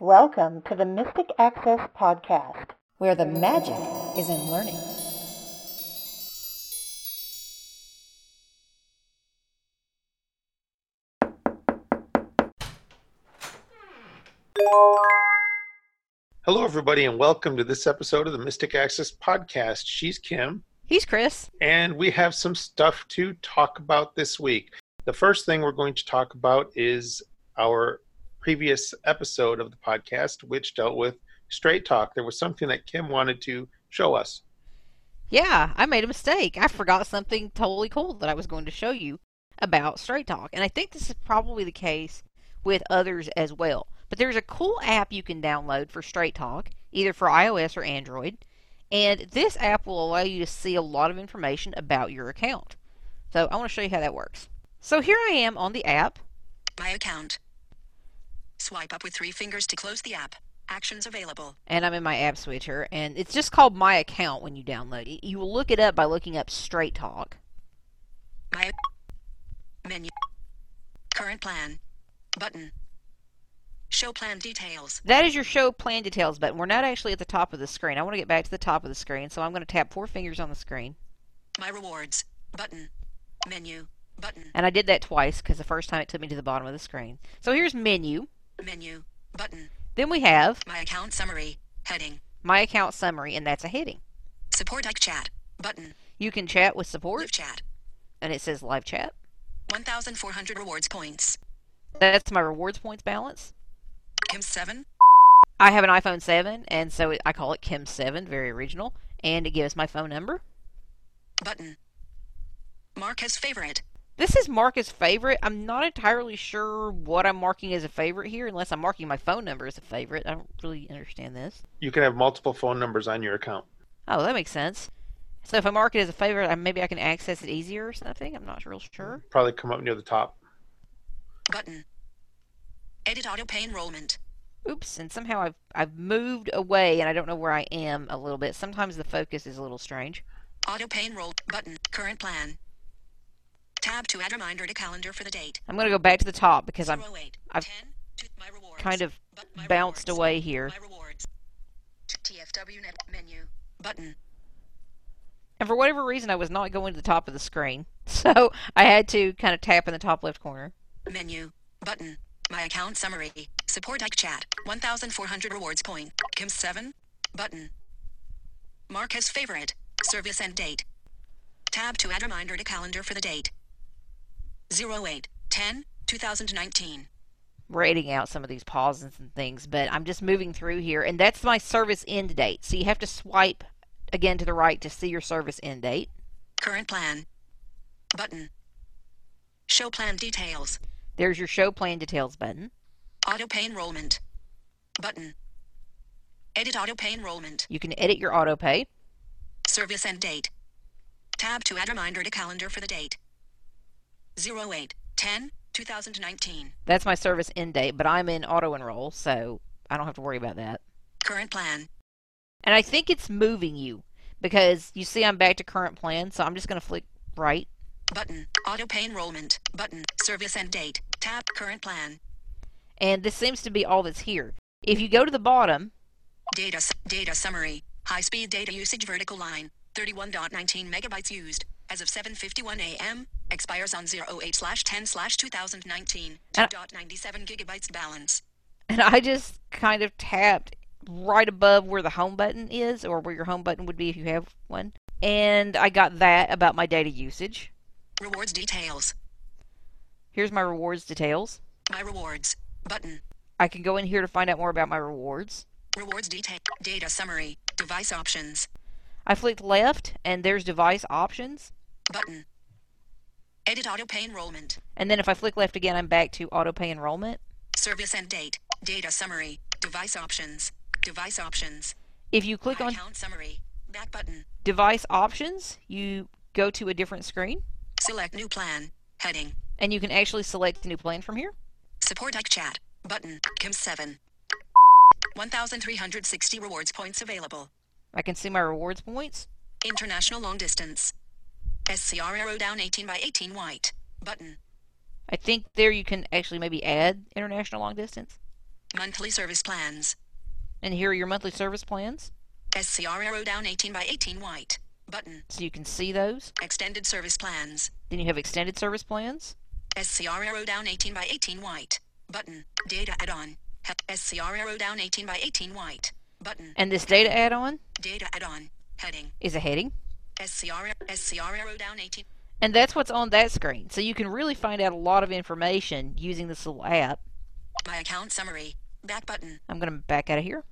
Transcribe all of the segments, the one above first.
Welcome to the Mystic Access Podcast. where the magic is in learning. Hello, everybody, and welcome to this episode of the Mystic Access Podcast. She's Kim, He's Chris. and we have some stuff to talk about this week. The first thing we're going to talk about is our previous episode of the podcast, which dealt with straight talk. There was something that Kim wanted to show us. Yeah, I made a mistake. I forgot something totally cool that I was going to show you about Straight Talk. And I think this is probably the case with others as well. But there's a cool app you can download for Straight Talk, either for iOS or Android. And this app will allow you to see a lot of information about your account. So I want to show you how that works. So here I am on the app. My account. Swipe up with three fingers to close the app. Actions available. and I'm in my app switcher, and it's just called My Account when you download it. You will look it up by looking up Straight Talk. My menu. Current plan. Button. Show plan details. That is your show plan details button. We're not actually at the top of the screen. I want to get back to the top of the screen, so I'm going to tap four fingers on the screen. My rewards. Button. Menu. Button. And I did that twice because the first time it took me to the bottom of the screen. So here's menu. Menu. Button. Then we have My account summary. Heading. my account summary, and that's a heading. Support like chat. Button. You can chat with support. Live chat. and it says live chat. 1,400 rewards points. That's my rewards points balance. Kim 7. I have an iPhone 7, and so I call it Kim7, very original, and it gives my phone number. Button. Mark as favorite. This is mark as favorite. I'm not entirely sure what I'm marking as a favorite here, unless I'm marking my phone number as a favorite. I don't really understand this. You can have multiple phone numbers on your account. Oh, that makes sense. So if I mark it as a favorite, I- maybe I can access it easier or something. I'm not real sure. Probably come up near the top. Button. Edit auto pay enrollment. Oops, and somehow I've I've moved away, and I don't know where I am a little bit. Sometimes the focus is a little strange. Auto pay enroll button. Current plan. Tab to add reminder to calendar for the date. I'm going to go back to the top because I'm I've my rewards. kind of bounced away here. TFW net menu. Button. And for whatever reason, I was not going to the top of the screen. So I had to kind of tap in the top left corner. Menu. Button. My account summary. Support like chat. 1,400 rewards point. Kim 7. Button. Mark as favorite. Service and date. Tab to add reminder to calendar for the date. 08 10 2019. We're editing out some of these pauses and things, but I'm just moving through here, and that's my service end date. So you have to swipe again to the right to see your service end date. Current plan. Button. Show plan details. There's your show plan details button. Auto pay enrollment. Button. Edit auto pay enrollment. You can edit your auto pay. Service end date. Tab to add reminder to calendar for the date. 08 10 2019. That's my service end date, but I'm in auto enroll, so I don't have to worry about that. Current plan. And I think it's moving you because you see I'm back to current plan, so I'm just going to flick right. Button. Auto pay enrollment. Button. Service end date. Tab current plan. And this seems to be all that's here. If you go to the bottom, Data data summary. High speed data usage vertical line. 31.19 megabytes used. As of 7:51 a.m. Expires on 08 slash 10 slash 2019. Uh, 2.97 gigabytes balance. and I just kind of tapped right above where the home button is, or where your home button would be if you have one. And I got that about my data usage. Rewards details. Here's my rewards details. My rewards. Button. I can go in here to find out more about my rewards. Rewards detail. Data summary. Device options. I flicked left, and there's device options. Button. Edit auto pay enrollment. And then if I flick left again, I'm back to auto pay enrollment. Service and date. Data summary. Device options. Device options. If you click My on account summary. Back button. device options, you go to a different screen, Select new plan. Heading. and you can actually select the new plan from here. Support like chat. Button. Kim 7. 1,360 rewards points available. I can see my rewards points. International long distance. SCR arrow down 18 by 18 white. Button. I think there you can actually maybe add international long distance. Monthly service plans. And here are your monthly service plans. SCR arrow down 18 by 18 white. Button. So you can see those. Extended service plans. Then you have extended service plans. SCR arrow down 18 by 18 white. Button. Data add-on. SCR arrow down 18 by 18 white. Button. And this data add-on Data add-on. Heading. is a heading. SCR SCR arrow down 18. And that's what's on that screen. So you can really find out a lot of information using this little app. My account summary. Back button. I'm going to back out of here.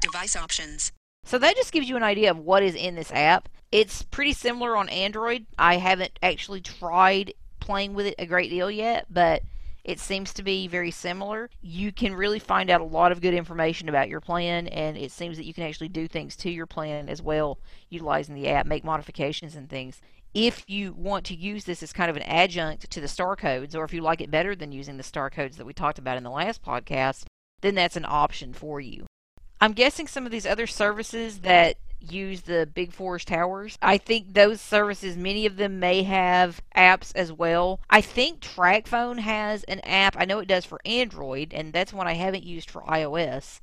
Device options. So that just gives you an idea of what is in this app. It's pretty similar on Android. I haven't actually tried playing with it a great deal yet, but it seems to be very similar. You can really find out a lot of good information about your plan, and it seems that you can actually do things to your plan as well utilizing the app, make modifications and things. If you want to use this as kind of an adjunct to the star codes, or if you like it better than using the star codes that we talked about in the last podcast, then that's an option for you. I'm guessing some of these other services that use the Big Forest Towers, I think those services, many of them may have apps as well. I think TracFone has an app. I know it does for Android, and that's one I haven't used for iOS.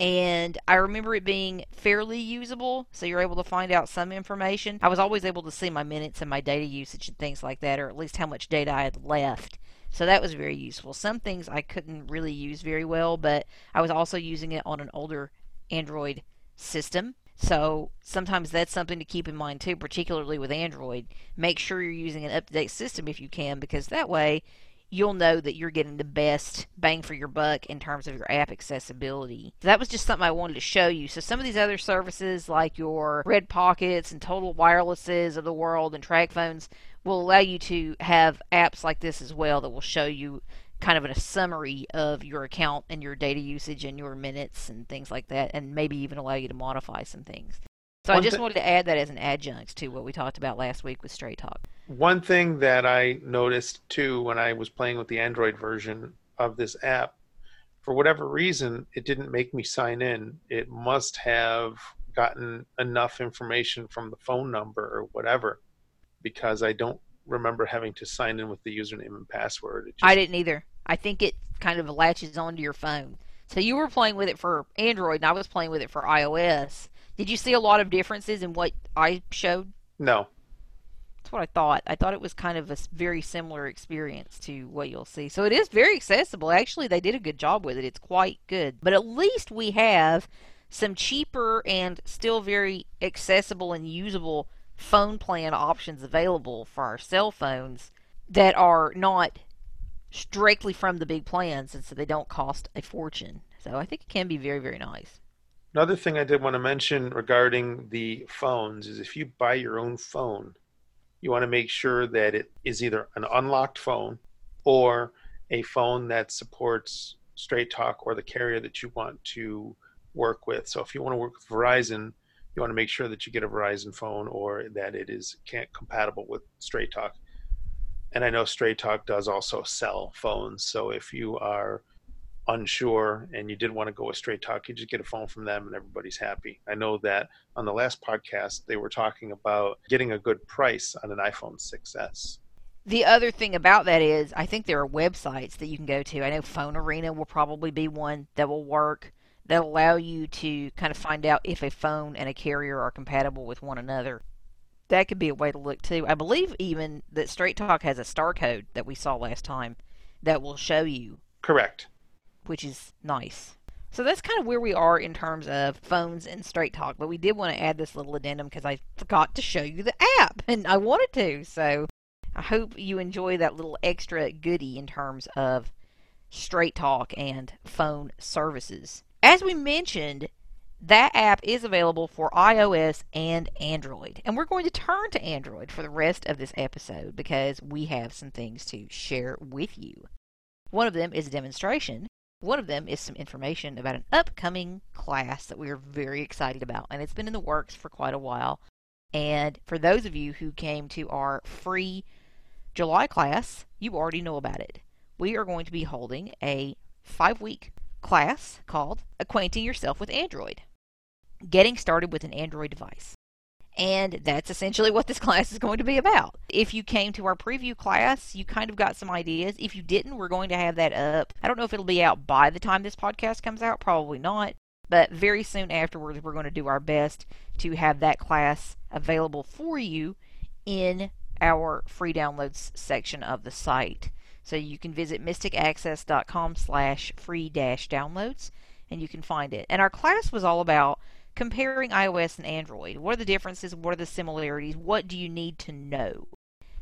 And I remember it being fairly usable, so you're able to find out some information. I was always able to see my minutes and my data usage and things like that, or at least how much data I had left. So that was very useful. Some things I couldn't really use very well, but I was also using it on an older Android system. So sometimes that's something to keep in mind too, particularly with Android. Make sure you're using an up to date system if you can, because that way you'll know that you're getting the best bang for your buck in terms of your app accessibility. So that was just something I wanted to show you. So some of these other services like your Red Pockets and Total Wirelesses of the world and TracFones will allow you to have apps like this as well that will show you kind of a summary of your account and your data usage and your minutes and things like that and maybe even allow you to modify some things. So I just thi- wanted to add that as an adjunct to what we talked about last week with Straight Talk. One thing that I noticed too when I was playing with the Android version of this app, for whatever reason, it didn't make me sign in. It must have gotten enough information from the phone number or whatever, because I don't remember having to sign in with the username and password. It just, I didn't either. I think it kind of latches onto your phone. So you were playing with it for Android and I was playing with it for iOS. Did you see a lot of differences in what I showed? no. That's what I thought. I thought it was kind of a very similar experience to what you'll see. So it is very accessible. Actually, they did a good job with it. It's quite good. But at least we have some cheaper and still very accessible and usable phone plan options available for our cell phones that are not directly from the big plans and so they don't cost a fortune. So I think it can be very, very nice. Another thing I did want to mention regarding the phones is if you buy your own phone, you want to make sure that it is either an unlocked phone or a phone that supports Straight Talk or the carrier that you want to work with. So if you want to work with Verizon, you want to make sure that you get a Verizon phone or that it is compatible with Straight Talk. And I know Straight Talk does also sell phones. So if you are unsure and you did want to go with straight talk you just get a phone from them and everybody's happy i know that on the last podcast they were talking about getting a good price on an iphone 6s The other thing about that is, I think there are websites that you can go to. I know Phone Arena will probably be one that will work that allow you to kind of find out if a phone and a carrier are compatible with one another. That could be a way to look too. I believe even that Straight Talk has a star code that we saw last time that will show you, correct which is nice. So that's kind of where we are in terms of phones and Straight Talk. But we did want to add this little addendum because I forgot to show you the app and I wanted to. So I hope you enjoy that little extra goodie in terms of Straight Talk and phone services. As we mentioned, that app is available for iOS and Android. And we're going to turn to Android for the rest of this episode because we have some things to share with you. One of them is a demonstration. One of them is some information about an upcoming class that we are very excited about, and it's been in the works for quite a while. And for those of you who came to our free July class, you already know about it. We are going to be holding a five week class called Acquainting Yourself with Android Getting Started with an Android Device. And that's essentially what this class is going to be about. If you came to our preview class, you kind of got some ideas. If you didn't, we're going to have that up. I don't know if it'll be out by the time this podcast comes out, probably not. But very soon afterwards, we're going to do our best to have that class available for you in our free downloads section of the site. So you can visit mysticaccess.com slash free dash downloads and you can find it. And our class was all about comparing iOS and Android. What are the differences? What are the similarities? What do you need to know?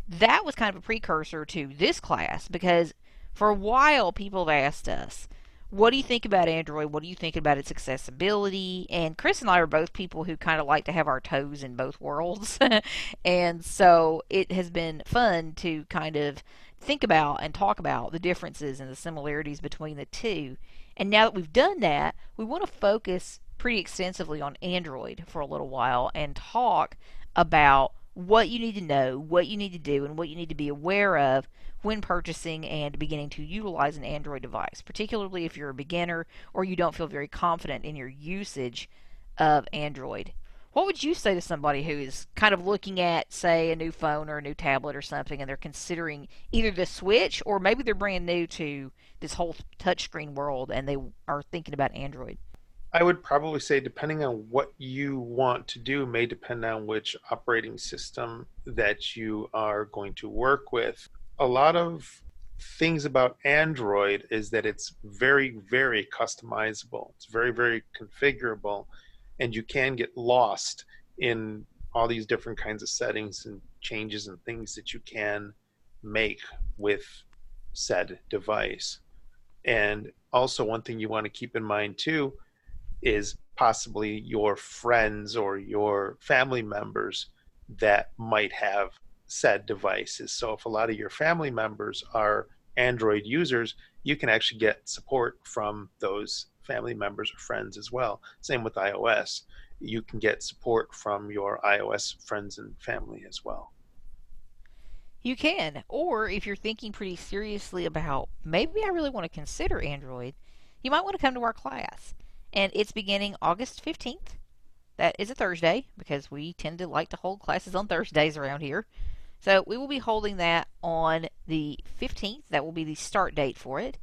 That was kind of a precursor to this class because for a while people have asked us, what do you think about Android? What do you think about its accessibility? And Chris and I are both people who kind of like to have our toes in both worlds. and so it has been fun to kind of think about and talk about the differences and the similarities between the two. And now that we've done that, we want to focus pretty extensively on Android for a little while and talk about what you need to know, what you need to do, and what you need to be aware of when purchasing and beginning to utilize an Android device, particularly if you're a beginner or you don't feel very confident in your usage of Android. What would you say to somebody who is kind of looking at, say, a new phone or a new tablet or something, and they're considering either the switch or maybe they're brand new to this whole touchscreen world and they are thinking about Android? I would probably say, depending on what you want to do, may depend on which operating system that you are going to work with. A lot of things about Android is that it's very, very customizable. It's very, very configurable, and you can get lost in all these different kinds of settings and changes and things that you can make with said device. And also, one thing you want to keep in mind too is possibly your friends or your family members that might have said devices. So if a lot of your family members are Android users, you can actually get support from those family members or friends as well. Same with iOS. You can get support from your iOS friends and family as well. You can. Or if you're thinking pretty seriously about maybe I really want to consider Android, you might want to come to our class and it's beginning August 15th. That is a Thursday because we tend to like to hold classes on Thursdays around here. So we will be holding that on the 15th. That will be the start date for it.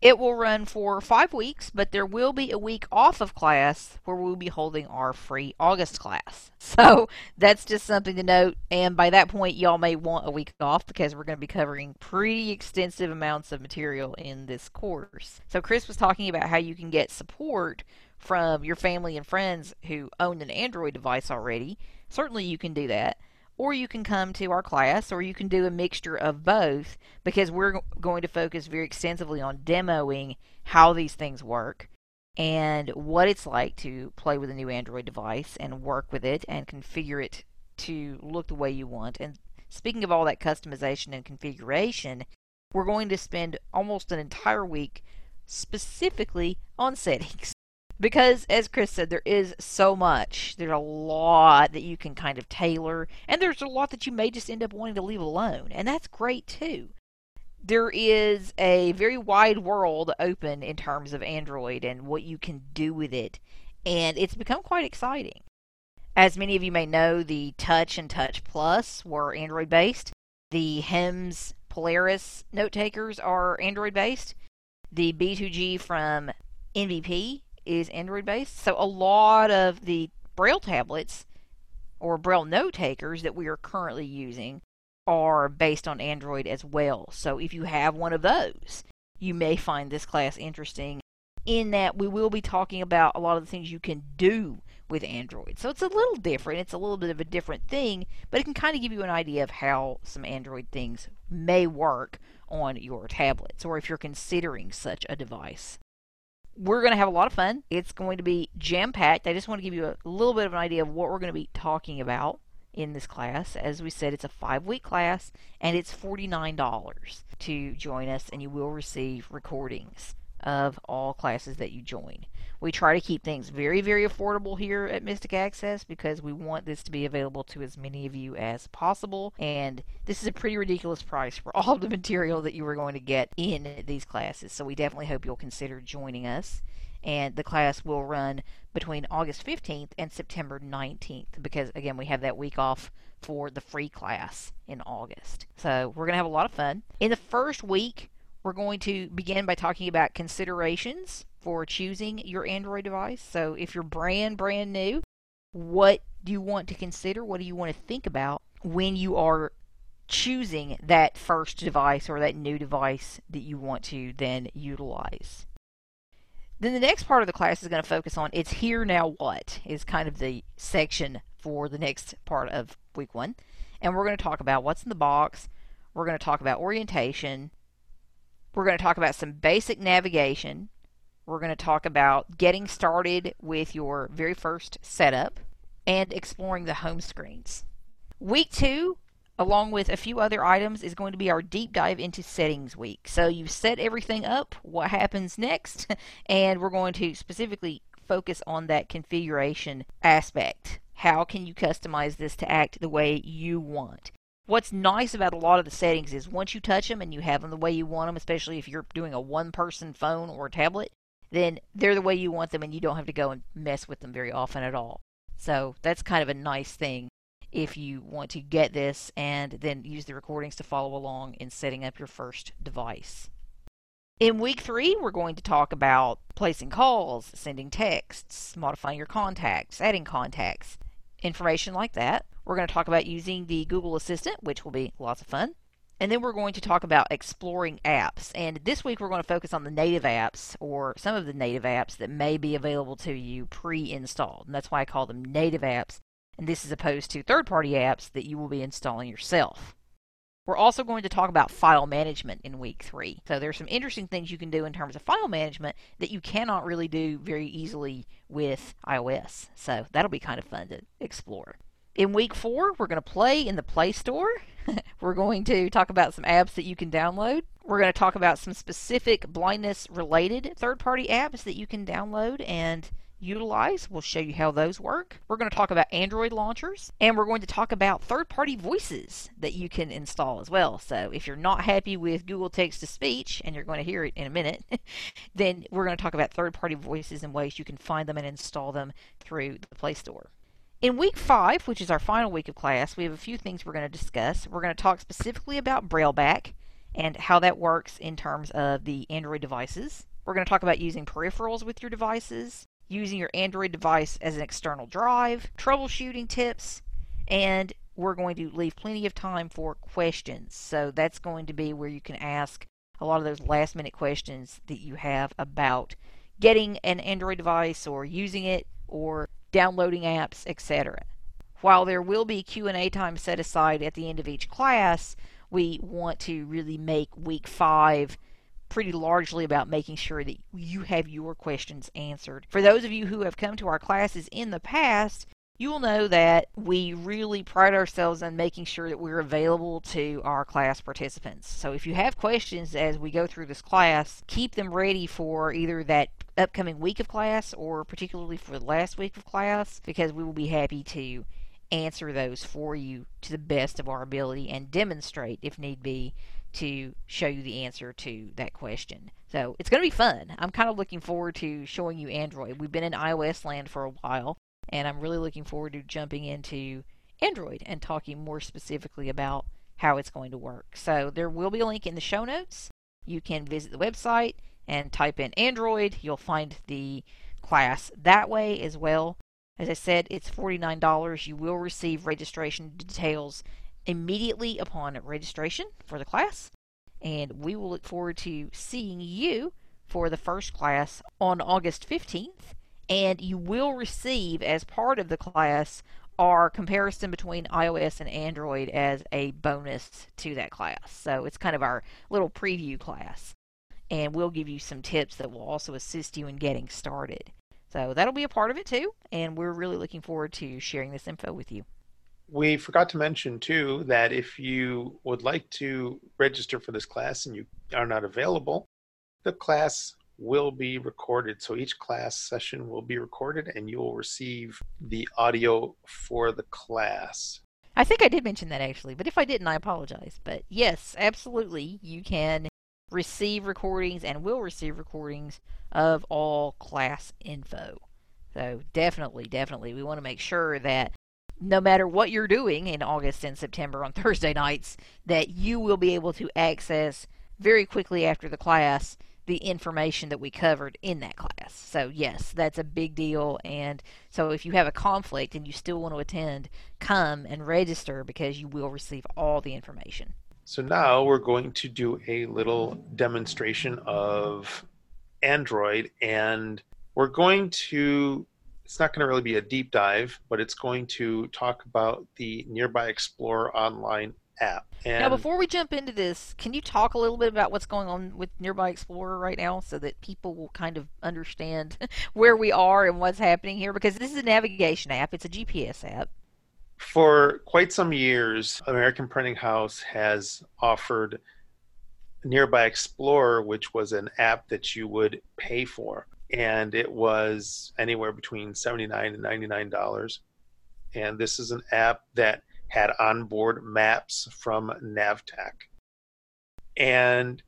It will run for five weeks, but there will be a week off of class where we'll be holding our free August class. So that's just something to note. And by that point, y'all may want a week off because we're going to be covering pretty extensive amounts of material in this course. So Chris was talking about how you can get support from your family and friends who own an Android device already. Certainly you can do that or you can come to our class, or you can do a mixture of both because we're going to focus very extensively on demoing how these things work and what it's like to play with a new Android device and work with it and configure it to look the way you want. And speaking of all that customization and configuration, we're going to spend almost an entire week specifically on settings because as chris said there is so much. There's a lot that you can kind of tailor and there's a lot that you may just end up wanting to leave alone and that's great too. There is a very wide world open in terms of android and what you can do with it and it's become quite exciting. As many of you may know the touch and touch plus were android based the HIMS polaris note takers are android based the b2g from NBP is Android based. So a lot of the Braille tablets or Braille note takers that we are currently using are based on Android as well. So if you have one of those, you may find this class interesting in that we will be talking about a lot of the things you can do with Android. So it's a little different. It's a little bit of a different thing, but it can kind of give you an idea of how some Android things may work on your tablets or if you're considering such a device we're going to have a lot of fun. It's going to be jam packed. I just want to give you a little bit of an idea of what we're going to be talking about in this class. As we said, it's a five week class and it's $49 to join us, and you will receive recordings of all classes that you join. We try to keep things very, very affordable here at Mystic Access because we want this to be available to as many of you as possible. And this is a pretty ridiculous price for all the material that you are going to get in these classes. So we definitely hope you'll consider joining us. and the class will run between August 15th and September 19th because, again, we have that week off for the free class in August. So we're going to have a lot of fun. In the first week, we're going to begin by talking about considerations for choosing your Android device. So if you're brand, brand new, what do you want to consider? What do you want to think about when you are choosing that first device or that new device that you want to then utilize? Then the next part of the class is going to focus on it's here now what is kind of the section for the next part of week one. And we're going to talk about what's in the box. We're going to talk about orientation. We're going to talk about some basic navigation. We're going to talk about getting started with your very first setup and exploring the home screens. Week two, along with a few other items, is going to be our deep dive into settings week. So you've set everything up, what happens next, and we're going to specifically focus on that configuration aspect. How can you customize this to act the way you want? What's nice about a lot of the settings is once you touch them and you have them the way you want them, especially if you're doing a one person phone or tablet, then they're the way you want them and you don't have to go and mess with them very often at all. So that's kind of a nice thing if you want to get this and then use the recordings to follow along in setting up your first device. In week three, we're going to talk about placing calls, sending texts, modifying your contacts, adding contacts, information like that. We're going to talk about using the Google Assistant, which will be lots of fun. And then we're going to talk about exploring apps. And this week we're going to focus on the native apps or some of the native apps that may be available to you pre installed. And that's why I call them native apps. And this is opposed to third party apps that you will be installing yourself. We're also going to talk about file management in week three. So there's some interesting things you can do in terms of file management that you cannot really do very easily with iOS. So that'll be kind of fun to explore. In week four, we're going to play in the Play Store. we're going to talk about some apps that you can download. We're going to talk about some specific blindness related third party apps that you can download and utilize. We'll show you how those work. We're going to talk about Android launchers and we're going to talk about third party voices that you can install as well. So if you're not happy with Google Text to Speech, and you're going to hear it in a minute, then we're going to talk about third party voices and ways you can find them and install them through the Play Store. In week five, which is our final week of class, we have a few things we're going to discuss. We're going to talk specifically about Brailleback and how that works in terms of the Android devices. We're going to talk about using peripherals with your devices, using your Android device as an external drive, troubleshooting tips, and we're going to leave plenty of time for questions. So that's going to be where you can ask a lot of those last minute questions that you have about getting an Android device or using it or downloading apps, etc. While there will be Q&A time set aside at the end of each class, we want to really make week 5 pretty largely about making sure that you have your questions answered. For those of you who have come to our classes in the past, you will know that we really pride ourselves on making sure that we're available to our class participants. So if you have questions as we go through this class, keep them ready for either that upcoming week of class or particularly for the last week of class because we will be happy to answer those for you to the best of our ability and demonstrate, if need be, to show you the answer to that question. So it's going to be fun. I'm kind of looking forward to showing you Android. We've been in iOS land for a while, and I'm really looking forward to jumping into Android and talking more specifically about how it's going to work. So there will be a link in the show notes. You can visit the website and type in Android. You'll find the class that way as well. As I said, it's $49. You will receive registration details immediately upon registration for the class. And we will look forward to seeing you for the first class on August 15th and you will receive as part of the class our comparison between iOS and Android as a bonus to that class. So it's kind of our little preview class. And we'll give you some tips that will also assist you in getting started. So that'll be a part of it too, and we're really looking forward to sharing this info with you. We forgot to mention too that if you would like to register for this class and you are not available, the class will be recorded. So each class session will be recorded and you will receive the audio for the class. I think I did mention that actually, but if I didn't, I apologize. But yes, absolutely, you can receive recordings and will receive recordings of all class info. So definitely, definitely, we want to make sure that no matter what you're doing in August and September on Thursday nights, that you will be able to access very quickly after the class the information that we covered in that class. So, yes, that's a big deal. And so, if you have a conflict and you still want to attend, come and register because you will receive all the information. So now we're going to do a little demonstration of Android and we're going to it's not going to really be a deep dive, but it's going to talk about the Nearby Explorer online app. And now, before we jump into this, can you talk a little bit about what's going on with Nearby Explorer right now so that people will kind of understand where we are and what's happening here? Because this is a navigation app, it's a GPS app. For quite some years, American Printing House has offered Nearby Explorer, which was an app that you would pay for. And it was anywhere between 79 and $99. And this is an app that had onboard maps from Navteq. And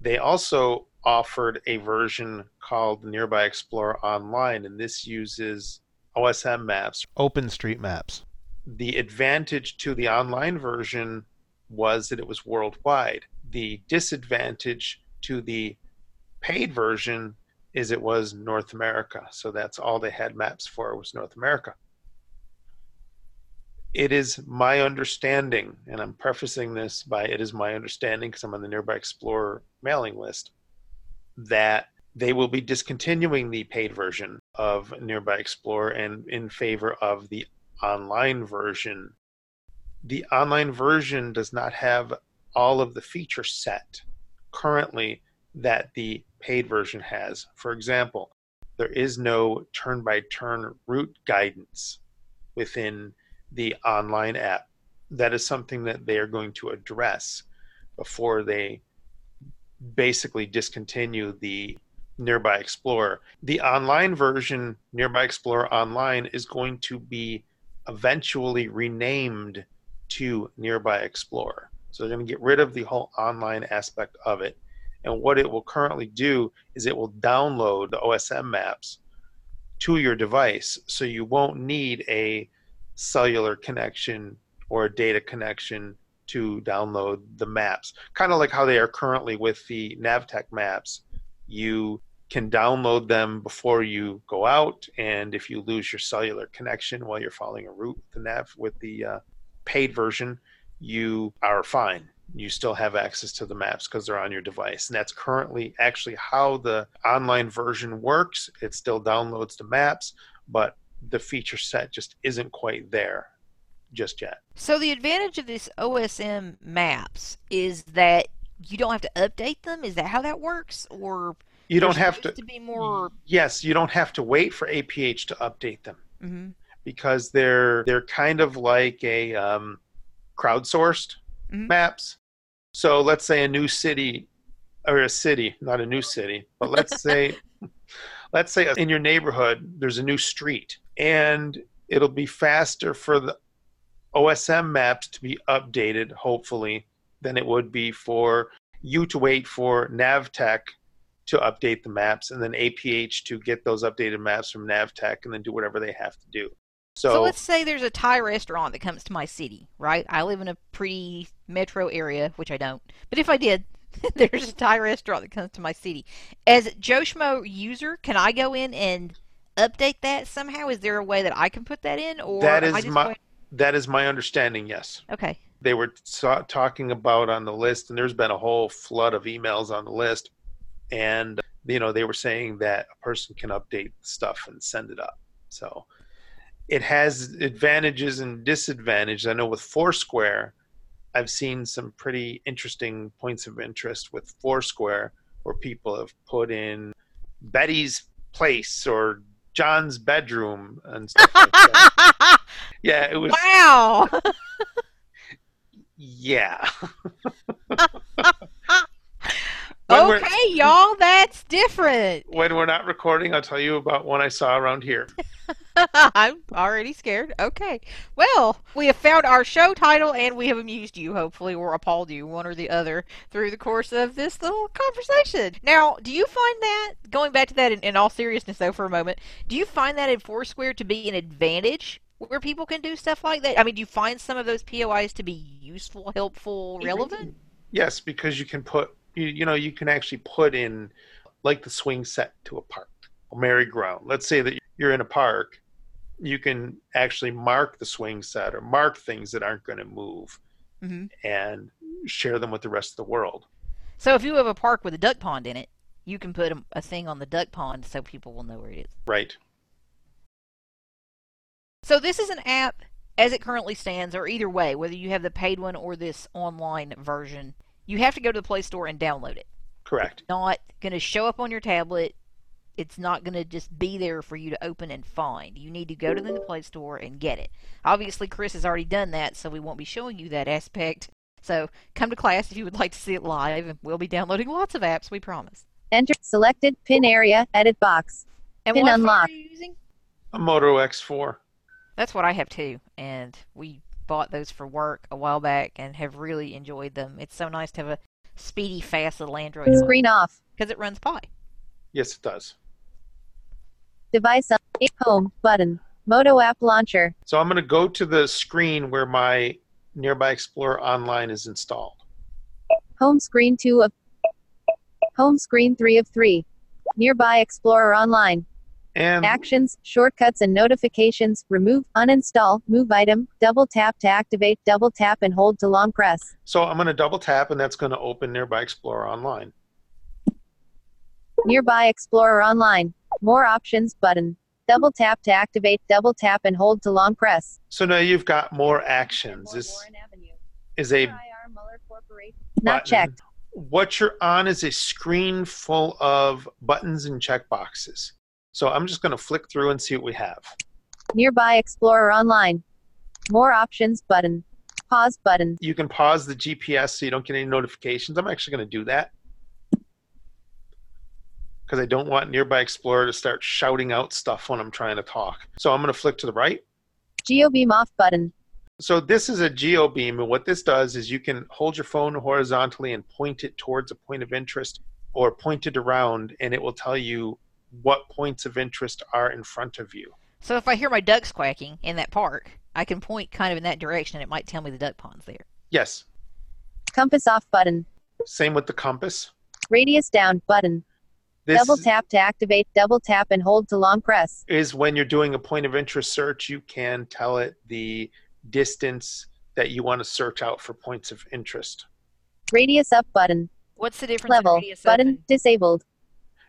they also offered a version called Nearby Explorer Online, and this uses OSM maps, OpenStreetMaps. The advantage to the online version was that it was worldwide. The disadvantage to the paid version is it was North America. So that's all they had maps for was North America it is my understanding, and I'm prefacing this by it is my understanding because I'm on the Nearby Explorer mailing list, that they will be discontinuing the paid version of Nearby Explorer and in favor of the online version. The online version does not have all of the feature set currently that the paid version has. For example, there is no turn by turn route guidance within the online app. That is something that they are going to address before they basically discontinue the Nearby Explorer. The online version, Nearby Explorer Online, is going to be eventually renamed to Nearby Explorer. So they're going to get rid of the whole online aspect of it. And what it will currently do is it will download the OSM maps to your device. So you won't need a cellular connection or a data connection to download the maps. Kind of like how they are currently with the Navteq maps. You can download them before you go out, and if you lose your cellular connection while you're following a route with the nav with the uh, paid version, you are fine. You still have access to the maps because they're on your device, and that's currently actually how the online version works. It still downloads the maps, but the feature set just isn't quite there just yet. So the advantage of this OSM maps is that you don't have to update them. Is that how that works, or you don't have to, to be more? Yes, you don't have to wait for APH to update them mm-hmm. because they're they're kind of like a um, crowdsourced Mhm. maps. So let's say a new city or a city, not a new city, but let's say let's say in your neighborhood there's a new street and it'll be faster for the OSM maps to be updated hopefully than it would be for you to wait for Navteq to update the maps and then APH to get those updated maps from Navteq and then do whatever they have to do. So, So let's say there's a Thai restaurant that comes to my city, right? I live in a pretty metro area, which I don't. But if I did, there's a Thai restaurant that comes to my city. As Joe Schmo user, can I go in and update that somehow? Is there a way that I can put that in, or that is my going- that is my understanding, yes. okay? they were talking about on the list, and there's been a whole flood of emails on the list, and you know they were saying that a person can update stuff and send it up. So it has advantages and disadvantages. I know with Foursquare, I've seen some pretty interesting points of interest with Foursquare, where people have put in Betty's place or John's bedroom and stuff like that. Yeah, it was. wow. Yeah. When okay, y'all, that's different. when we're not recording, I'll tell you about one I saw around here. I'm already scared. Okay. Well, we have found our show title and we have amused you, hopefully, or appalled you, one or the other, through the course of this little conversation. Now, do you find that, going back to that in, in all seriousness, though, for a moment, do you find that in Foursquare to be an advantage where people can do stuff like that? I mean, do you find some of those POIs to be useful, helpful, relevant? Yes, because you can put you, you know you can actually put in like the swing set to a park or merry-go-round. Let's say that you're in a park, you can actually mark the swing set or mark things that aren't going to move hmm and share them with the rest of the world. So if you have a park with a duck pond in it, you can put a, a thing on the duck pond so people will know where it is. Right. So this is an app as it currently stands, or either way, whether you have the paid one or this online version, you have to go to the Play Store and download it. Correct. Not going to show up on your tablet. It's not going to just be there for you to open and find. You need to go to the Play Store and get it. Obviously, Chris has already done that, so we won't be showing you that aspect. So come to class if you would like to see it live, and we'll be downloading lots of apps, we promise. Enter selected pin area, edit box. And Pin what phone unlock. are you using? A Moto X4. That's what I have too, and we bought those for work a while back and have really enjoyed them. It's so nice to have a speedy, fast little Android Screen off. because it runs Pie. Yes, it does. Device on. Home button. Moto app launcher. So I'm going to go to the screen where my Nearby Explorer Online is installed. Home screen 2 of. Home screen 3 of 3. Nearby Explorer Online. And Actions, shortcuts and notifications. Remove, uninstall, move item. Double tap to activate. Double tap and hold to long press. so I'm going to double tap, and that's going to open Nearby Explorer Online. Nearby Explorer Online. More options button. Double tap to activate. Double tap and hold to long press. So now you've got more actions. This is a Not checked. What you're on is a screen full of buttons and checkboxes. So I'm just going to flick through and see what we have. Nearby Explorer Online. More options button. Pause button. You can pause the GPS so you don't get any notifications. I'm actually going to do that because I don't want Nearby Explorer to start shouting out stuff when I'm trying to talk. So I'm going to flick to the right. GeoBeam off button. So this is a geo beam, and what this does is you can hold your phone horizontally and point it towards a point of interest, or point it around, and it will tell you what points of interest are in front of you. So if I hear my ducks quacking in that park, I can point kind of in that direction and it might tell me the duck pond's there. Yes, Compass off button. same with the compass. Radius down button. This double tap to activate. Double tap and hold to long press. is when you're doing a point of interest search, you can tell it the distance that you want to search out for points of interest. Radius up button. What's the difference Level radius up button and disabled.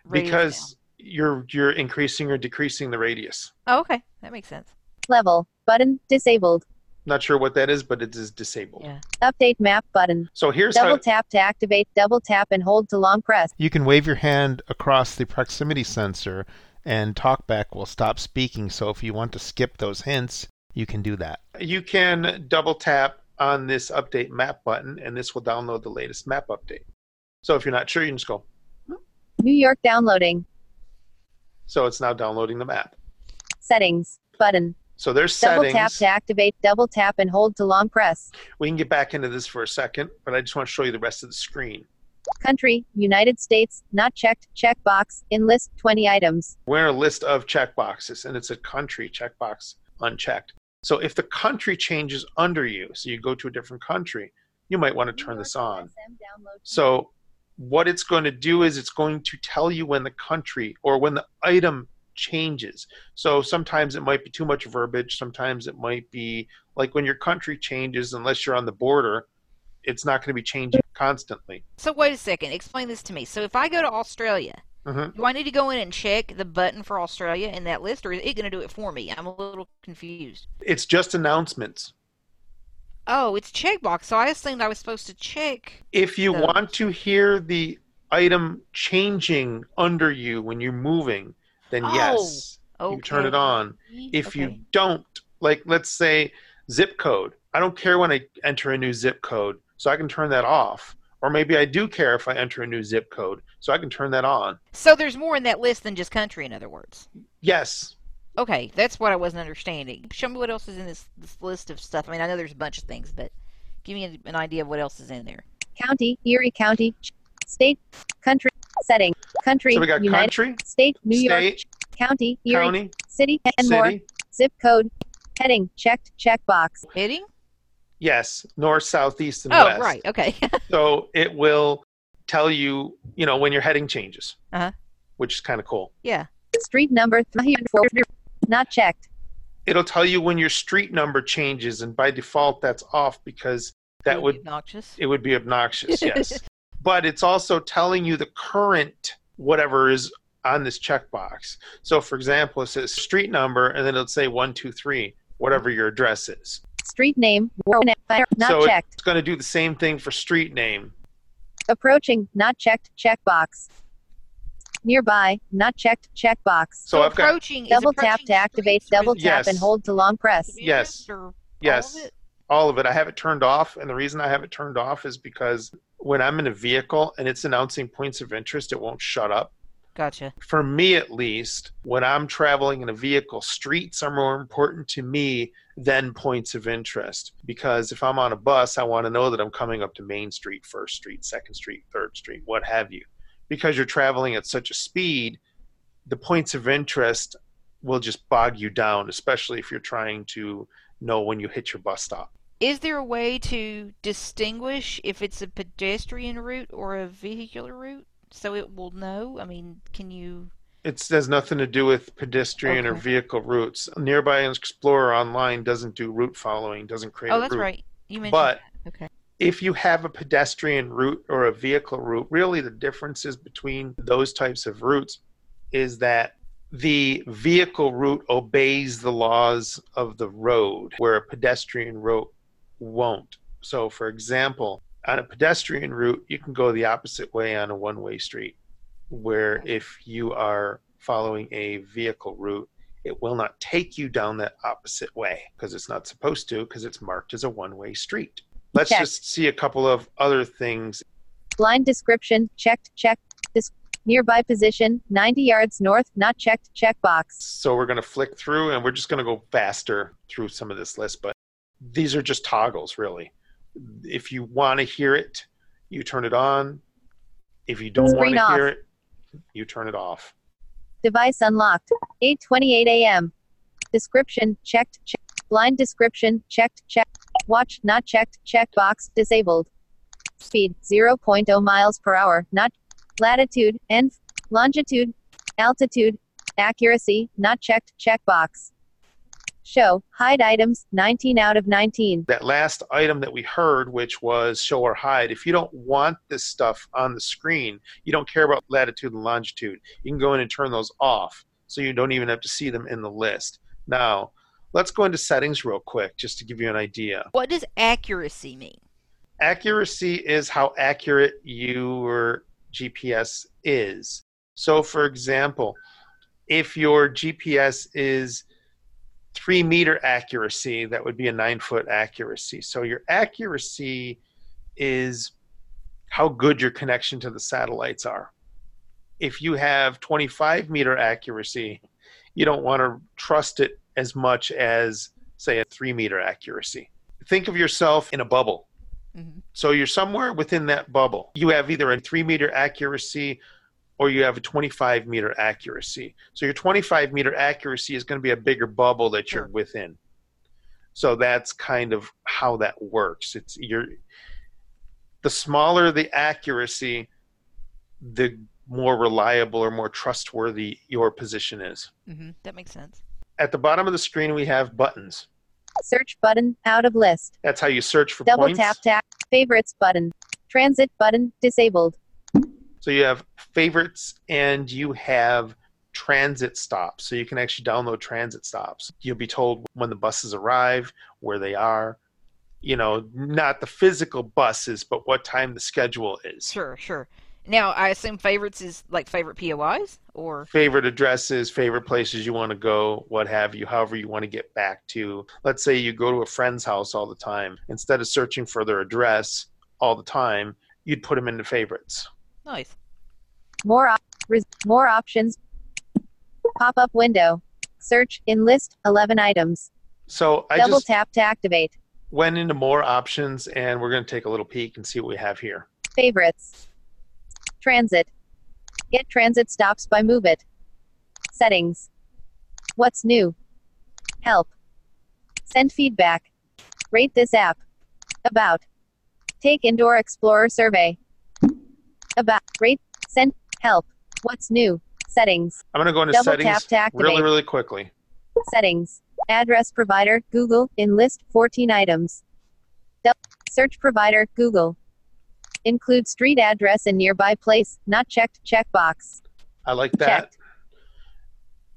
radius Because you're you're increasing or decreasing the radius. Oh, okay. That makes sense. Level button disabled. Not sure what that is, but it is disabled. Yeah. Update map button. So here's Double how tap to activate. Double tap and hold to long press. You can wave your hand across the proximity sensor and TalkBack will stop speaking. So if you want to skip those hints, you can do that. you can double tap on this update map button and this will download the latest map update. So if you're not sure, you can just go, hmm. New York downloading. So it's now downloading the map. Settings button. So there's settings. Double settings. tap to activate. Double tap and hold to long press. We can get back into this for a second, but I just want to show you the rest of the screen. Country, United States, not checked, checkbox, in list 20 items. We're in a list of checkboxes, and it's a country checkbox unchecked. So if the country changes under you, so you go to a different country, you might want to turn this on. So what it's going to do is it's going to tell you when the country or when the item changes. So sometimes it might be too much verbiage, sometimes it might be like when your country changes unless you're on the border, it's not going to be changing constantly. So wait a second. Explain this to me. So if I go to Australia, Mhm. do I need to go in and check the button for Australia in that list, or is it going to do it for me? I'm a little confused. It's just announcements. Oh, it's checkbox. So I assumed I was supposed to check. If you Those. want to hear the item changing under you when you're moving, then Oh, yes, you turn it on. If Okay. you don't, like let's say zip code, I don't care when I enter a new zip code, so I can turn that off. Or maybe I do care if I enter a new zip code, so I can turn that on. So there's more in that list than just country, in other words. Yes, Okay, that's what I wasn't understanding. Show me what else is in this, this list of stuff. I mean, I know there's a bunch of things, but give me an, an idea of what else is in there. County, Erie County, state, country, setting, country, So we got United country, State, New York, state, County, Erie, county, city, and more, zip code, heading, checked, checkbox, Heading? Yes, north, south, east, and Oh, west. right. Okay. So it will tell you, you know, when your heading changes, Uh-huh. which is kind of cool. yeah. street number, 304, not checked, It'll tell you when your street number changes, and by default, that's off because that Really would obnoxious. it would be obnoxious. Yes, but it's also telling you the current whatever is on this checkbox. So, for example, it says street number, and then it'll say one, two, three, whatever your address is. street name, not So checked, It's going to do the same thing for street name. approaching, not checked, checkbox, nearby, not checked, checkbox, So, I've got approaching is double tap approaching to activate, streets double is it tap and hold to long press, communities Yes. or all yes. of it? all of it. I have it turned off, and the reason I have it turned off is because when I'm in a vehicle and it's announcing points of interest, it won't shut up. Gotcha. For me, at least, when I'm traveling in a vehicle, streets are more important to me than points of interest. Because if I'm on a bus, I want to know that I'm coming up to Main Street, First Street, Second Street, Third Street, what have you. Because you're traveling at such a speed, the points of interest will just bog you down, especially if you're trying to know when you hit your bus stop. Is there a way to distinguish if it's a pedestrian route or a vehicular route so it will know? I mean, can you. It has nothing to do with pedestrian or vehicle routes. Nearby Explorer Online doesn't do route following, doesn't create Oh, a that's right. You mentioned But that. Okay. If you have a pedestrian route or a vehicle route, really the differences between those types of routes is that the vehicle route obeys the laws of the road, where a pedestrian route won't. So, for example, on a pedestrian route, you can go the opposite way on a one way street, where if you are following a vehicle route, it will not take you down that opposite way because it's not supposed to because it's marked as a one way street. Let's Check. just see a couple of other things. blind description, checked, checked, Dis- nearby position, 90 yards north, not checked, checkbox, So we're going to flick through and we're just going to go faster through some of this list, but these are just toggles, really. If you want to hear it, you turn it on. If you don't want to hear it, you turn it off. device unlocked, 8:28 a.m. Description, checked, check, blind description, checked, checked, watch, not checked, checkbox, disabled. Speed, 0.0 miles per hour, not latitude, and longitude, altitude, accuracy, not checked, checkbox. Show, hide items, 19 out of 19. That last item that we heard, which was show or hide, if you don't want this stuff on the screen, you don't care about latitude and longitude, you can go in and turn those off so you don't even have to see them in the list. Now, let's go into settings real quick just to give you an idea. What does accuracy mean? accuracy is how accurate your GPS is. So, for example, if your GPS is three meter accuracy, that would be a nine foot accuracy. So, your accuracy is how good your connection to the satellites are. If you have 25 meter accuracy, you don't want to trust it as much as, say, a three meter accuracy. Think of yourself in a bubble. Mhm. So you're somewhere within that bubble. You have either a three meter accuracy or you have a 25 meter accuracy. So your 25 meter accuracy is going to be a bigger bubble that you're within. So that's kind of how that works. It's you're the smaller the accuracy, the more reliable or more trustworthy your position is. hmm That makes sense. At the bottom of the screen, we have buttons. Search button, out of list. That's how you search for Double points. tap tap. Favorites button. Transit button, disabled. So you have favorites and you have transit stops. So you can actually download transit stops. You'll be told when the buses arrive, where they are. You know, not the physical buses, but what time the schedule is. Sure, sure. Now, I assume favorites is like favorite POIs or Favorite addresses, favorite places you want to go, what have you, however you want to get back to. Let's say you go to a friend's house all the time. Instead of searching for their address all the time, you'd put them into favorites. nice. More op- res- more options. Pop-up window. Search, in list, 11 items. So I Double just tap to activate. went into more options and we're going to take a little peek and see what we have here. Favorites. Transit. Get transit stops by Moovit. Settings. What's new? Help. Send feedback. Rate this app. About. Take Indoor Explorer survey. About. Rate. Send. Help. What's new? Settings. I'm going to go into Double settings tap to activate. really, really quickly. Settings. Address provider, Google, in list 14 items. Dou- Search provider, Google. Include street address and nearby place, not checked, checkbox. I like that. Checked.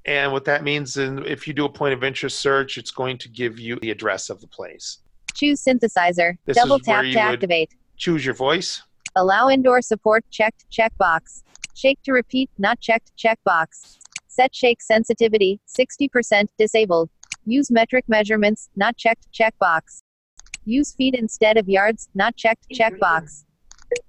And what that means, is if you do a point of interest search, it's going to give you the address of the place. Choose synthesizer. This Double is where tap to activate. Choose your voice. Allow indoor support, checked, checkbox. Shake to repeat, not checked, checkbox. Set shake sensitivity, 60% disabled. Use metric measurements, not checked, checkbox. Use feet instead of yards, not checked, checkbox.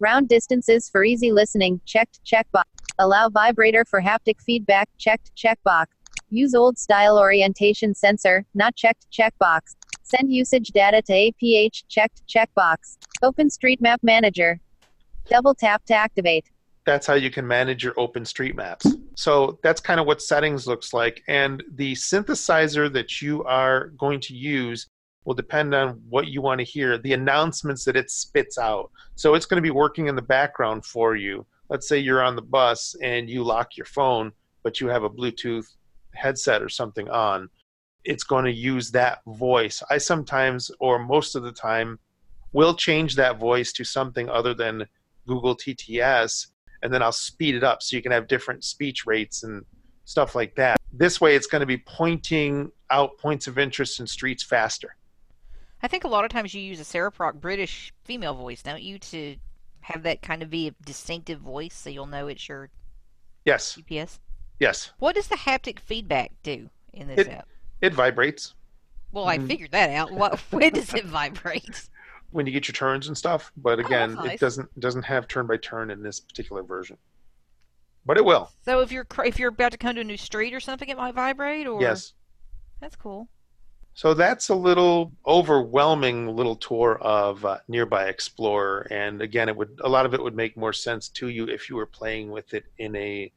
Round distances for easy listening, checked, checkbox. Allow vibrator for haptic feedback, checked, checkbox. Use old style orientation sensor, not checked, checkbox. Send usage data to APH, checked, checkbox. OpenStreetMap Manager. Double tap to activate. That's how you can manage your OpenStreetMaps. So that's kind of what settings looks like. And the synthesizer that you are going to use will depend on what you want to hear, the announcements that it spits out. So it's going to be working in the background for you. Let's say you're on the bus and you lock your phone, but you have a Bluetooth headset or something on. It's going to use that voice. I sometimes, or most of the time, will change that voice to something other than Google TTS and then I'll speed it up so you can have different speech rates and stuff like that. This way, it's going to be pointing out points of interest in streets faster. I think a lot of times you use a CereProc British female voice, don't you, to have that kind of be a distinctive voice so you'll know it's your Yes, GPS? yes, What does the haptic feedback do in this It- app? it vibrates Well, I Mhm. figured that out. What, when does it vibrate? when you get your turns and stuff. But again, that's nice. it doesn't doesn't have turn by turn in this particular version. But it will. So if you're if you're about to come to a new street or something, it might vibrate. Or Yes. that's cool. So that's a little overwhelming little tour of uh, Nearby Explorer, and again, it would a lot of it would make more sense to you if you were playing with it in a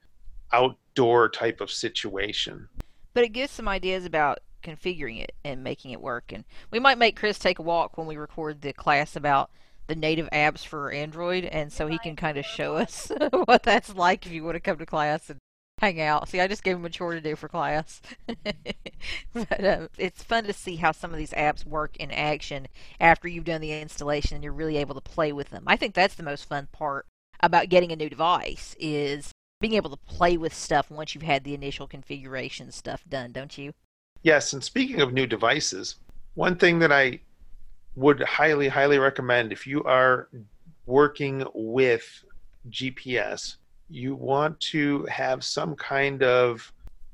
outdoor type of situation. But it gives some ideas about configuring it and making it work. And we might make Chris take a walk when we record the class about the native apps for Android, and so he can kind of show us what that's like if you want to come to class and hang out. See, I just gave him a chore to do for class. but uh, it's fun to see how some of these apps work in action after you've done the installation and you're really able to play with them. I think that's the most fun part about getting a new device is being able to play with stuff once you've had the initial configuration stuff done, don't you? Yes, and speaking of new devices, one thing that I would highly, highly recommend if you are working with GPS, you want to have some kind of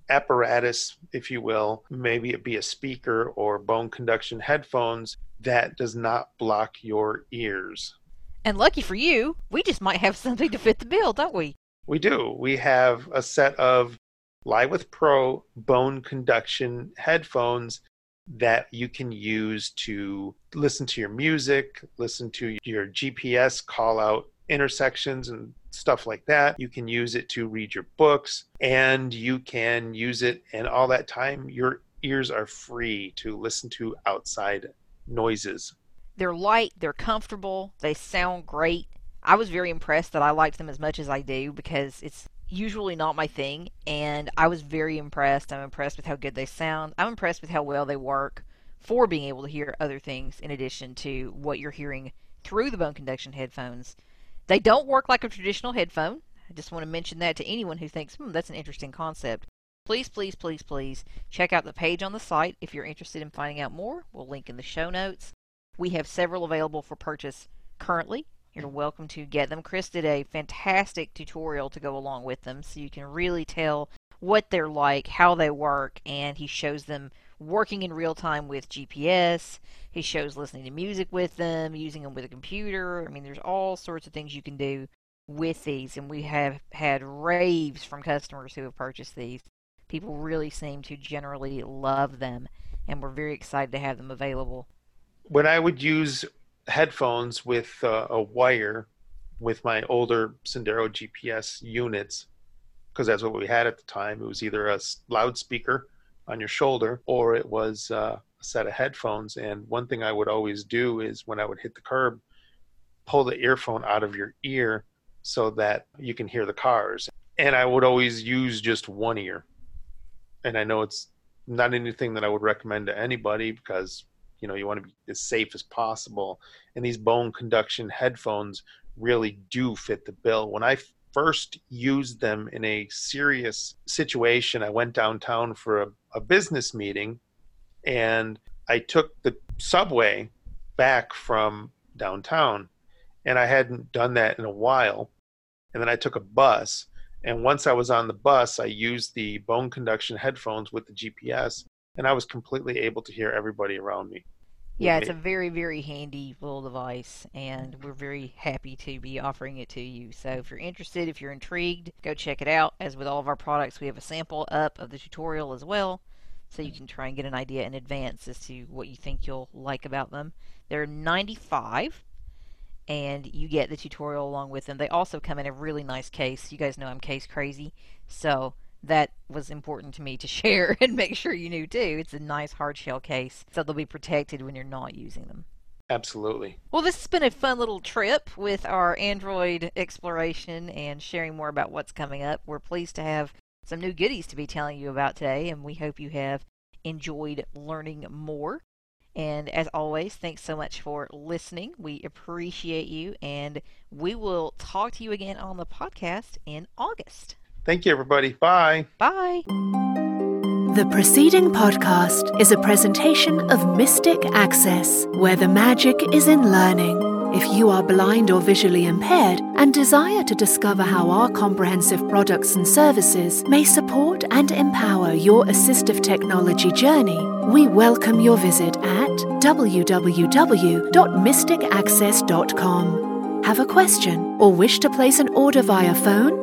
apparatus, if you will, maybe it be a speaker or bone conduction headphones that does not block your ears. And lucky for you, we just might have something to fit the bill, don't we? We do. We have a set of Live with Pro bone conduction headphones that you can use to listen to your music, listen to your GPS call out intersections and stuff like that. You can use it to read your books and you can use it, and all that time, your ears are free to listen to outside noises. They're light, they're comfortable, they sound great. I was very impressed that I liked them as much as I do because it's usually not my thing, and I was very impressed. I'm impressed with how good they sound. I'm impressed with how well they work for being able to hear other things in addition to what you're hearing through the bone conduction headphones. They don't work like a traditional headphone. I just want to mention that to anyone who thinks, hmm, that's an interesting concept. Please, please, please, please check out the page on the site if you're interested in finding out more. We'll link in the show notes. We have several available for purchase currently. You're welcome to get them. Chris did a fantastic tutorial to go along with them so you can really tell what they're like, how they work, and he shows them working in real time with GPS. He shows listening to music with them, using them with a computer. I mean, there's all sorts of things you can do with these, and we have had raves from customers who have purchased these. People really seem to generally love them, and we're very excited to have them available. When I would use headphones with uh, a wire with my older Sendero GPS units, because that's what we had at the time, it was either a loudspeaker on your shoulder or it was uh, a set of headphones. And one thing I would always do is when I would hit the curb, pull the earphone out of your ear so that you can hear the cars. And I would always use just one ear. And I know it's not anything that I would recommend to anybody because you know you want to be as safe as possible. And these bone conduction headphones really do fit the bill. When I first used them in a serious situation, I went downtown for a, a business meeting and I took the subway back from downtown and I hadn't done that in a while. And then I took a bus. And once I was on the bus, I used the bone conduction headphones with the GPS, and I was completely able to hear everybody around me. Yeah, it's a very, very handy little device, and we're very happy to be offering it to you. So if you're interested, if you're intrigued, go check it out. As with all of our products, we have a sample up of the tutorial as well, so you can try and get an idea in advance as to what you think you'll like about them. They're 95 and you get the tutorial along with them. They also come in a really nice case. You guys know I'm case crazy, so that was important to me to share and make sure you knew too. It's a nice hard shell case, so they'll be protected when you're not using them. Absolutely. Well, this has been a fun little trip with our Android exploration and sharing more about what's coming up. We're pleased to have some new goodies to be telling you about today, and we hope you have enjoyed learning more. And as always, thanks so much for listening. We appreciate you, and we will talk to you again on the podcast in August. Thank you, everybody. Bye. Bye. The preceding podcast is a presentation of Mystic Access, where the magic is in learning. If you are blind or visually impaired and desire to discover how our comprehensive products and services may support and empower your assistive technology journey, we welcome your visit at www.mysticaccess.com. Have a question or wish to place an order via phone?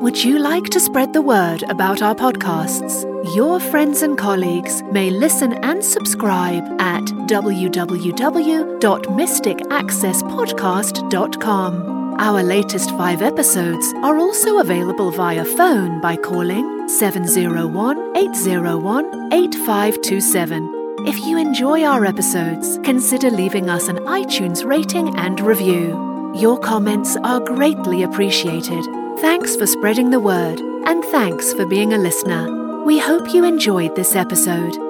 Would you like to spread the word about our podcasts? Your friends and colleagues may listen and subscribe at www.mysticaccesspodcast.com. Our latest five episodes are also available via phone by calling 701 801 8527. If you enjoy our episodes, consider leaving us an iTunes rating and review. Your comments are greatly appreciated. Thanks for spreading the word, and thanks for being a listener. We hope you enjoyed this episode.